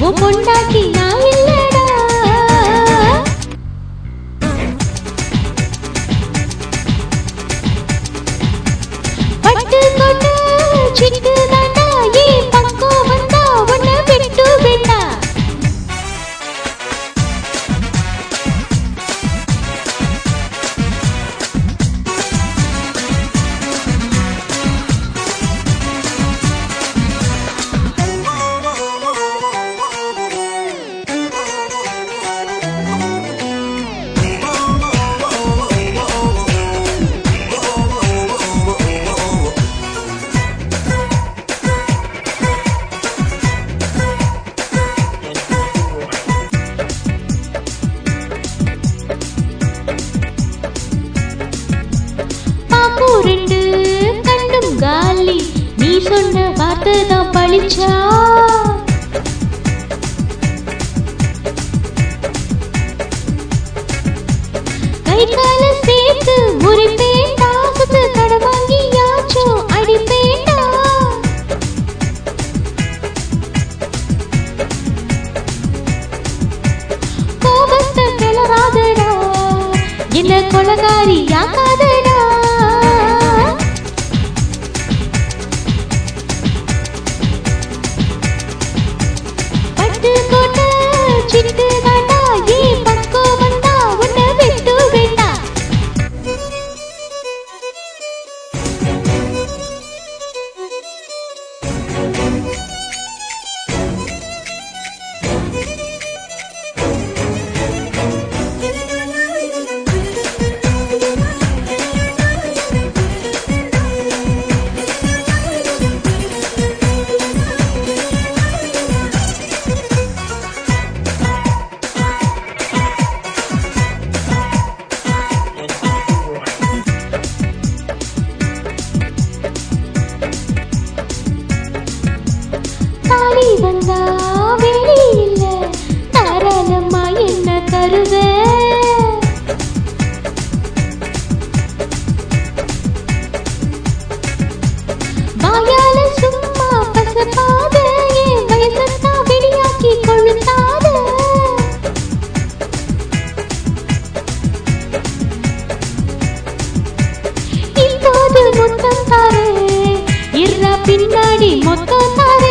உன் பொண்டாட்டி நான் இல்லடா. பட்டு கொண்டு பார்த்து வார்த்தை தான் பழிச்சா? கை கால சேர்த்து முறிப்பேண்டா சுத்து கடை வாங்கியாச்சும் அடிப்பேண்டா கோபத்தை கிளறாதடா. இந்த கொலகாரி யாக்காதடா முத்தம் தாரே. இர்ரா பின்னாடி மொத்தம் தாரே.